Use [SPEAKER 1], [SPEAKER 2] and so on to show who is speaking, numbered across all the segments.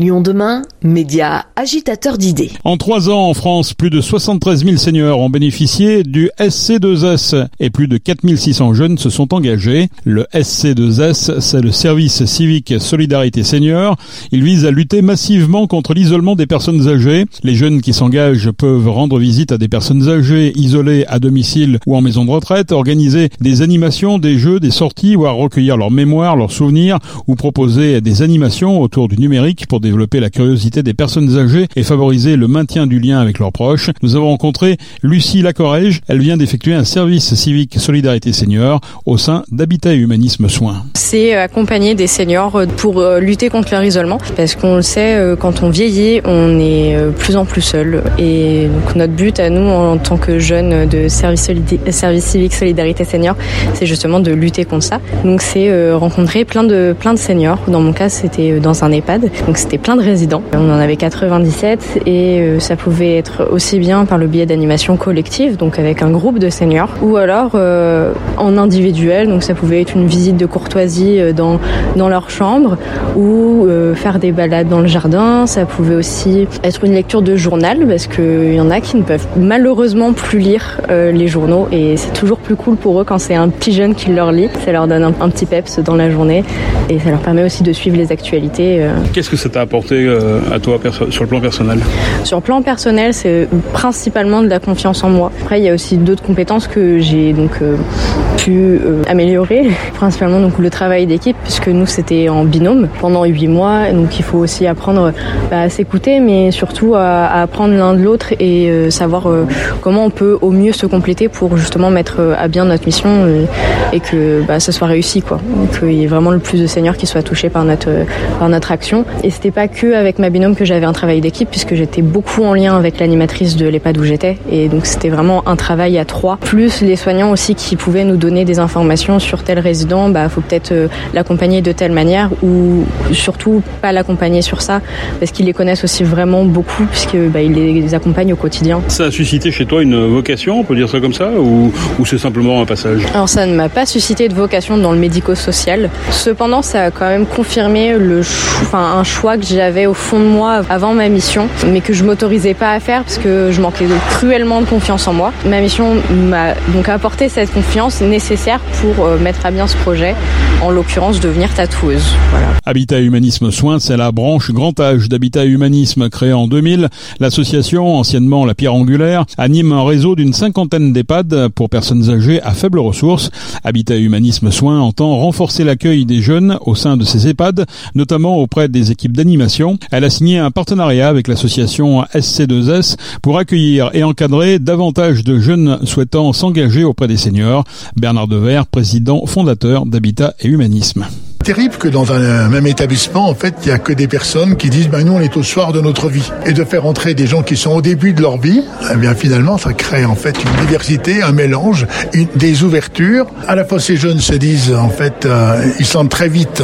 [SPEAKER 1] Lyon demain, média agitateur d'idées.
[SPEAKER 2] En trois ans en France, plus de 73 000 seniors ont bénéficié du SC2S et plus de 4 600 jeunes se sont engagés. Le SC2S, c'est le service civique Solidarité Senior. Il vise à lutter massivement contre l'isolement des personnes âgées. Les jeunes qui s'engagent peuvent rendre visite à des personnes âgées isolées à domicile ou en maison de retraite, organiser des animations, des jeux, des sorties à recueillir leurs mémoires, leurs souvenirs ou proposer des animations autour du numérique pour développer la curiosité des personnes âgées et favoriser le maintien du lien avec leurs proches. Nous avons rencontré Lucie Lacorège. Elle vient d'effectuer un service civique Solidarité Senior au sein d'Habitat et Humanisme Soins.
[SPEAKER 3] C'est accompagner des seniors pour euh, lutter contre leur isolement parce qu'on le sait, euh, quand on vieillit, on est euh, plus en plus seul. Et donc notre but à nous en tant que jeunes de service, service civique Solidarité Senior, c'est justement de lutter contre ça. Donc c'est rencontrer plein de plein de seniors. Dans mon cas, c'était dans un EHPAD. Donc c'était plein de résidents. On en avait 97 et euh, ça pouvait être aussi bien par le biais d'animation collective, donc avec un groupe de seniors, ou alors euh, en individuel, donc ça pouvait être une visite de courtoisie euh, dans, dans leur chambre ou faire des balades dans le jardin. Ça pouvait aussi être une lecture de journal parce qu'il y en a qui ne peuvent malheureusement plus lire les journaux et c'est toujours plus cool pour eux quand c'est un petit jeune qui leur lit. Ça leur donne un, un, petit peps dans la journée et ça leur permet aussi de suivre les actualités.
[SPEAKER 2] Qu'est-ce que ça t'a apporté euh, à toi sur le plan personnel
[SPEAKER 3] Sur le plan personnel, c'est principalement de la confiance en moi. Après, il y a aussi d'autres compétences que j'ai donc euh, pu euh, améliorer, principalement donc le travail d'équipe, puisque nous c'était en binôme pendant huit mois, donc il faut aussi apprendre bah, à s'écouter, mais surtout à, apprendre l'un de l'autre et savoir comment on peut au mieux se compléter pour justement mettre à bien notre mission et, que bah, ça soit réussi, quoi. Qu'il y ait vraiment le plus de seniors qui soient touchés par notre par notre action. Et c'était pas que avec ma binôme que j'avais un travail d'équipe, puisque j'étais beaucoup en lien avec l'animatrice de l'EHPAD où j'étais. Et donc c'était vraiment un travail à trois. Plus les soignants aussi qui pouvaient nous donner des informations sur tel résident, bah faut peut-être euh, l'accompagner de telle manière ou surtout pas l'accompagner sur ça, parce qu'ils les connaissent aussi vraiment beaucoup, puisque bah, ils les accompagnent au quotidien.
[SPEAKER 2] Ça a suscité chez toi une vocation, on peut dire ça comme ça, ou, ou c'est simplement un passage?
[SPEAKER 3] Alors ça ne m'a pas suscité de vocation dans le médico-social. Cependant, ça a quand même confirmé le, enfin un choix que j'avais au fond de moi avant ma mission, mais que je m'autorisais pas à faire parce que je manquais cruellement de confiance en moi. Ma mission m'a donc apporté cette confiance nécessaire pour euh, mettre à bien ce projet, en l'occurrence devenir tatoueuse.
[SPEAKER 2] Habitat Humanisme Soins, c'est la branche grand âge d'Habitat Humanisme créée en 2000. L'association, anciennement la Pierre Angulaire, anime un réseau d'une cinquantaine d'EHPAD pour personnes âgées à faibles ressources. Habitat Humanisme Soins entend renforcer l'accueil des jeunes au sein de ces EHPAD, notamment auprès des équipes d'animation. Elle a signé un partenariat avec l'association SC2S pour accueillir et encadrer davantage de jeunes souhaitant s'engager auprès des seniors. Bernard Dever, président fondateur d'Habitat et Humanisme
[SPEAKER 4] terrible que dans un même établissement, en fait, il y a que des personnes qui disent, ben nous, on est au soir de notre vie. Et de faire entrer des gens qui sont au début de leur vie, eh bien, finalement, ça crée, en fait, une diversité, un mélange, des ouvertures. À la fois, ces jeunes se disent, en fait, euh, ils sentent très vite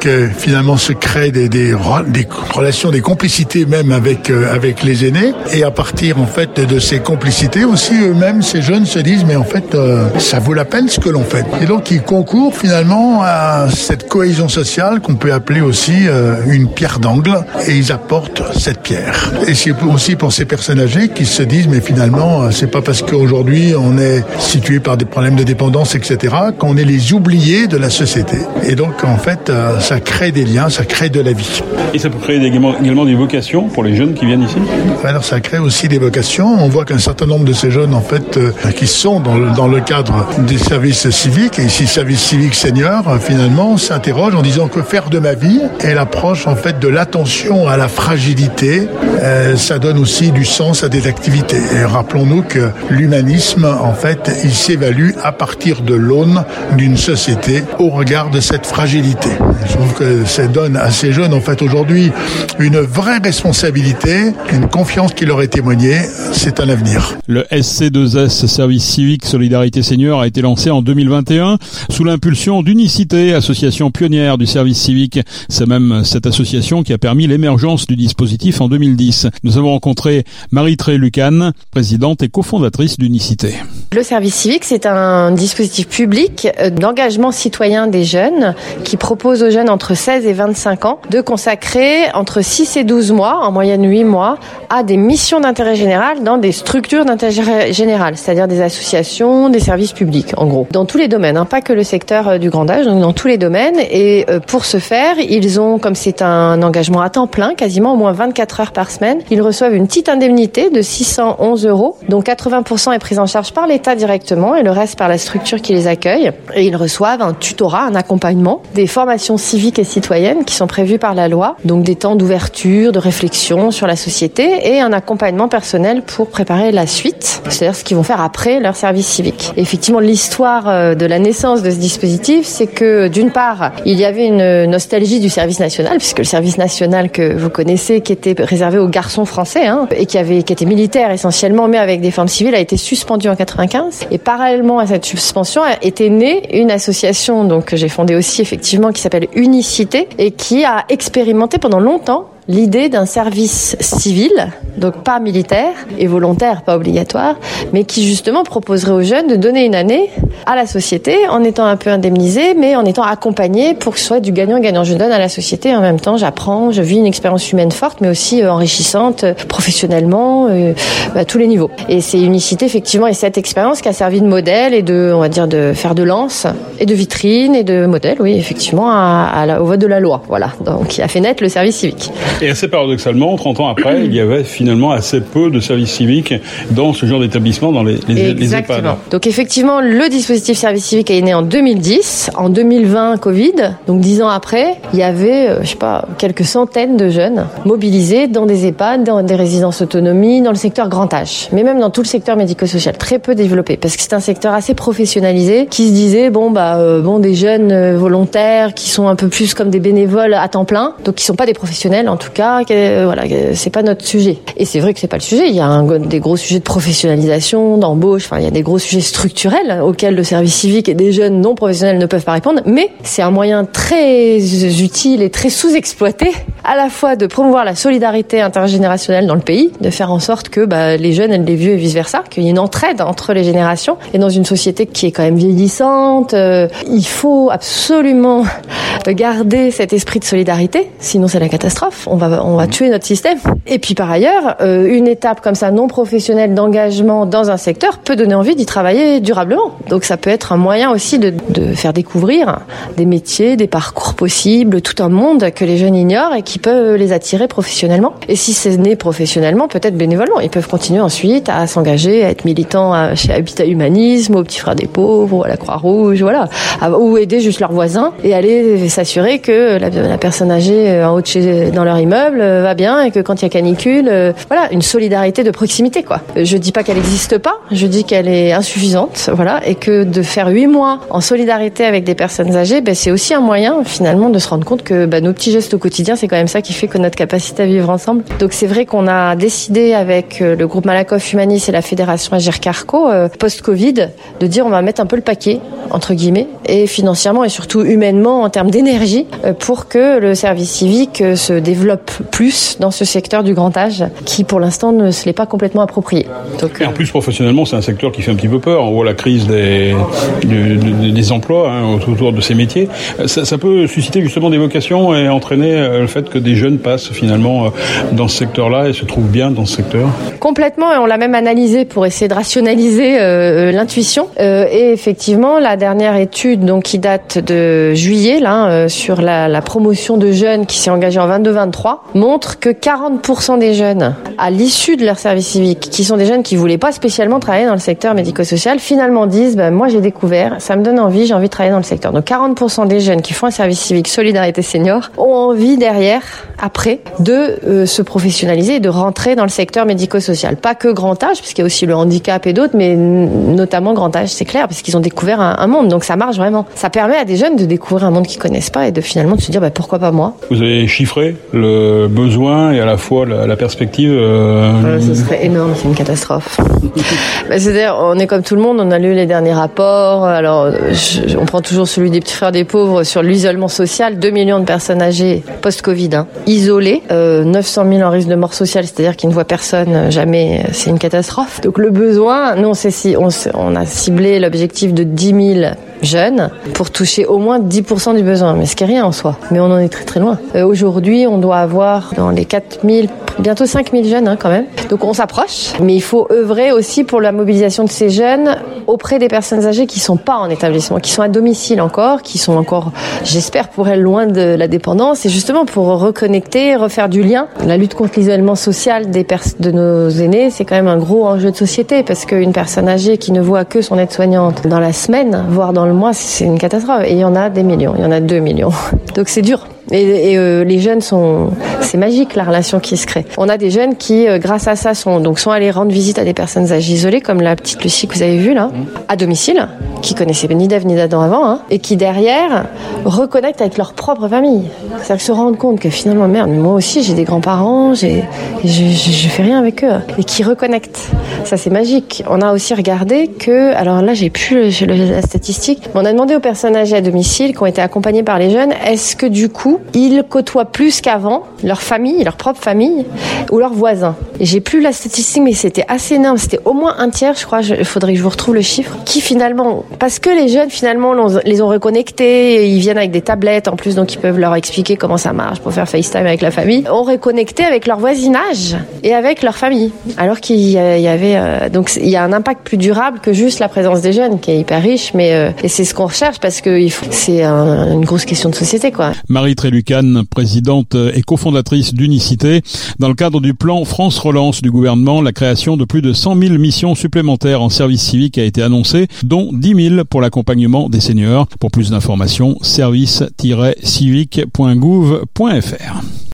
[SPEAKER 4] que, finalement, se créent des relations, des complicités même avec, euh, avec les aînés. Et à partir, en fait, de ces complicités aussi, eux-mêmes, ces jeunes se disent, mais en fait, euh, ça vaut la peine ce que l'on fait. Et donc, ils concourent, finalement, à cette cette cohésion sociale qu'on peut appeler aussi euh, une pierre d'angle et ils apportent cette pierre. Et c'est aussi pour ces personnes âgées qui se disent mais finalement euh, c'est pas parce qu'aujourd'hui on est situé par des problèmes de dépendance etc qu'on est les oubliés de la société. Et donc en fait euh, ça crée des liens, ça crée de la vie.
[SPEAKER 2] Et ça peut créer également, des vocations pour les jeunes qui viennent ici?
[SPEAKER 4] Alors ça crée aussi des vocations. On voit qu'un certain nombre de ces jeunes en fait qui sont dans le, dans le cadre des services civiques et ici service civique senior finalement s'interroge en disant que faire de ma vie est l'approche en fait de l'attention à la fragilité. Euh, ça donne aussi du sens à des activités. Rappelons-nous que l'humanisme, en fait, il s'évalue à partir de l'aune d'une société au regard de cette fragilité. Je trouve que ça donne à ces jeunes, en fait, aujourd'hui, une vraie responsabilité, une confiance qui leur est témoignée. C'est un avenir.
[SPEAKER 2] Le SC2S, Service civique Solidarité Senior, a été lancé en 2021 sous l'impulsion d'Unicité, association association pionnière du service civique. C'est même cette association qui a permis l'émergence du dispositif en 2010. Nous avons rencontré Marie-Tré Lucan, présidente et cofondatrice d'Unicité.
[SPEAKER 5] Le service civique, c'est un dispositif public d'engagement citoyen des jeunes qui propose aux jeunes entre 16 et 25 ans de consacrer entre 6 et 12 mois, en moyenne 8 mois, à des missions d'intérêt général dans des structures d'intérêt général, c'est-à-dire des associations, des services publics, en gros, dans tous les domaines, hein, pas que le secteur euh, du grand âge, donc dans tous les domaines. Et euh, pour ce faire, ils ont, comme c'est un engagement à temps plein, quasiment au moins 24 heures par semaine, ils reçoivent une petite indemnité de 611 euros, dont 80% est prise en charge par l'État directement et le reste par la structure qui les accueille. Et ils reçoivent un tutorat, un accompagnement, des formations civiques et citoyennes qui sont prévues par la loi, donc des temps d'ouverture, de réflexion sur la société et un accompagnement personnel pour préparer la suite, c'est-à-dire ce qu'ils vont faire après leur service civique. effectivement, l'histoire euh, de la naissance de ce dispositif, c'est que d'une part, il y avait une nostalgie du service national, puisque le service national que vous connaissez, qui était réservé aux garçons français hein, et qui avait qui était militaire essentiellement, mais avec des formes civiles, a été suspendu en 95. Et parallèlement à cette suspension, été née une association donc que j'ai fondée aussi effectivement qui s'appelle Unicité et qui a expérimenté pendant longtemps l'idée d'un service civil, donc pas militaire et volontaire, pas obligatoire, mais qui justement proposerait aux jeunes de donner une année à la société en étant un peu indemnisé, mais en étant accompagné pour que ce soit du gagnant-gagnant. Je donne à la société en même temps j'apprends, je vis une expérience humaine forte, mais aussi euh, enrichissante euh, professionnellement, euh, à tous les niveaux. Et c'est Unicité effectivement et cette expérience qui a servi de modèle et de, on va dire, de faire de lance et de vitrine et de modèle, oui, effectivement, à, au vote de la loi. Voilà, donc qui a fait naître le service civique.
[SPEAKER 2] Et assez paradoxalement, 30 ans après, il y avait finalement assez peu de services civiques dans ce genre d'établissement, dans les, les, Exactement. EHPAD.
[SPEAKER 5] Donc effectivement, le dispositif service civique est né en 2010. En 2020, Covid, donc 10 ans après, il y avait, euh, je sais pas, quelques centaines de jeunes mobilisés dans des EHPAD, dans des résidences autonomie, dans le secteur grand âge, mais même dans tout le secteur médico-social, très peu développé, parce que c'est un secteur assez professionnalisé, qui se disait, bon, bah, euh, bon, des jeunes euh, volontaires qui sont un peu plus comme des bénévoles à temps plein, donc qui sont pas des professionnels en tout cas, voilà, c'est pas notre sujet. Et c'est vrai que c'est pas le sujet. Il y a des gros sujets de professionnalisation, d'embauche. Enfin, il y a des gros sujets structurels auxquels le service civique et des jeunes non professionnels ne peuvent pas répondre. Mais c'est un moyen très utile et très sous-exploité, à la fois de promouvoir la solidarité intergénérationnelle dans le pays, de faire en sorte que bah, les jeunes aident les vieux et vice versa, qu'il y ait une entraide entre les générations. Et dans une société qui est quand même vieillissante, euh, il faut absolument garder cet esprit de solidarité, sinon c'est la catastrophe. On va on va tuer notre système. Et puis par ailleurs, euh, une étape comme ça non professionnelle d'engagement dans un secteur peut donner envie d'y travailler durablement. Donc ça peut être un moyen aussi de, de faire découvrir des métiers, des parcours possibles, tout un monde que les jeunes ignorent et qui peut les attirer professionnellement. Et si c'est né professionnellement, peut-être bénévolement, ils peuvent continuer ensuite à s'engager, à être militants chez Habitat Humanisme, aux Petits Frères des Pauvres, ou à la Croix-Rouge, voilà, ou aider juste leurs voisins et aller s'assurer que la, la personne âgée euh, en haut de chez, dans leur immeuble euh, va bien et que quand il y a canicule, euh, voilà, une solidarité de proximité quoi. Je dis pas qu'elle n'existe pas, je dis qu'elle est insuffisante, voilà, et que de faire huit mois en solidarité avec des personnes âgées, ben, c'est aussi un moyen finalement de se rendre compte que ben, nos petits gestes au quotidien, c'est quand même ça qui fait que notre capacité à vivre ensemble. Donc c'est vrai qu'on a décidé avec euh, le groupe Malakoff Humanis et la fédération Agir Carco post-Covid de dire on va mettre un peu le paquet entre guillemets et financièrement et surtout humainement en termes d'énergie pour que le service civique se développe plus dans ce secteur du grand âge qui pour l'instant ne se l'est pas complètement approprié.
[SPEAKER 2] Donc, et en plus professionnellement c'est un secteur qui fait un petit peu peur. On voit la crise des, des, emplois hein, autour de ces métiers. Ça, ça, peut susciter justement des vocations et entraîner euh, le fait que des jeunes passent finalement euh, dans ce secteur-là et se trouvent bien dans ce secteur.
[SPEAKER 5] Complètement et on l'a même analysé pour essayer de rationaliser euh, l'intuition. Euh, et effectivement la dernière étude donc qui date de juillet là sur la, la promotion de jeunes qui s'est engagée en 22-23 montre que 40% des jeunes, à l'issue de leur service civique, qui sont des jeunes qui voulaient pas spécialement travailler dans le secteur médico-social, finalement disent, ben, moi j'ai découvert, ça me donne envie, j'ai envie de travailler dans le secteur. Donc 40% des jeunes qui font un service civique Solidarité Senior ont envie derrière, après, de euh, se professionnaliser et de rentrer dans le secteur médico-social. Pas que grand âge, puisqu'il y a aussi le handicap et d'autres, mais notamment grand âge, c'est clair, parce qu'ils ont découvert un, monde. Donc ça marche vraiment. Ça permet à des jeunes de découvrir un monde qu'ils connaissent pas et de finalement de se dire, ben, pourquoi pas moi?
[SPEAKER 2] Vous avez chiffré le besoin et à la fois la, perspective euh, Euh,
[SPEAKER 5] ce serait énorme, c'est une catastrophe. Bah, c'est-à-dire, on est comme tout le monde, on a lu les derniers rapports. Alors, on prend toujours celui des petits frères des pauvres sur l'isolement social. 2 millions de personnes âgées post-Covid, hein, isolées. 900 000 en risque de mort sociale, c'est-à-dire qu'ils ne voient personne jamais. C'est une catastrophe. Donc le besoin, nous on, si, on, on a ciblé l'objectif de 10 000 jeunes pour toucher au moins 10% du besoin, mais ce qui est rien en soi. Mais on en est très très loin. Euh, aujourd'hui, on doit avoir dans les 4000, bientôt 5000 jeunes hein, quand même. Donc on s'approche, mais il faut œuvrer aussi pour la mobilisation de ces jeunes auprès des personnes âgées qui sont pas en établissement, qui sont à domicile encore, qui sont encore, j'espère pour elles, loin de la dépendance, et justement pour reconnecter, refaire du lien. La lutte contre l'isolement social des de nos aînés, c'est quand même un gros enjeu de société, parce qu'une personne âgée qui ne voit que son aide-soignante dans la semaine, voire dans le mois, c'est une catastrophe. Et il y en a des millions, il y en a deux millions. Donc c'est dur. Et, et euh, les jeunes sont, c'est magique la relation qui se crée. On a des jeunes qui, euh, grâce à ça, sont donc sont allés rendre visite à des personnes âgées isolées, comme la petite Lucie que vous avez vue là, à domicile, qui connaissaient ni d'Ève ni d'Adam avant, hein, et qui derrière reconnectent avec leur propre famille. C'est-à-dire se rendent compte que finalement, merde, moi aussi j'ai des grands-parents, j'ai, je, je, je, fais rien avec eux, et qui reconnectent. Ça c'est magique. On a aussi regardé que, alors là j'ai plus la statistique, mais on a demandé aux personnes âgées à domicile qui ont été accompagnées par les jeunes, est-ce que du coup ils côtoient plus qu'avant leur famille, leur propre famille ou leurs voisins. J'ai plus la statistique, mais c'était assez énorme. C'était au moins un tiers, je crois. Il faudrait que je vous retrouve le chiffre. Qui finalement, parce que les jeunes finalement les ont reconnectés, ils viennent avec des tablettes en plus, donc ils peuvent leur expliquer comment ça marche pour faire FaceTime avec la famille. Ont reconnecté avec leur voisinage et avec leur famille. Alors qu'il y avait euh, donc il y a un impact plus durable que juste la présence des jeunes, qui est hyper riche, mais euh, et c'est ce qu'on recherche parce que c'est un, une grosse question de société, quoi.
[SPEAKER 2] Marie Trélucan, présidente et cofondatrice d'Unicité, dans le cadre du plan France Relance du gouvernement, la création de plus de 100 000 missions supplémentaires en service civique a été annoncée, dont 10 000 pour l'accompagnement des seniors. Pour plus d'informations, service-civique.gouv.fr.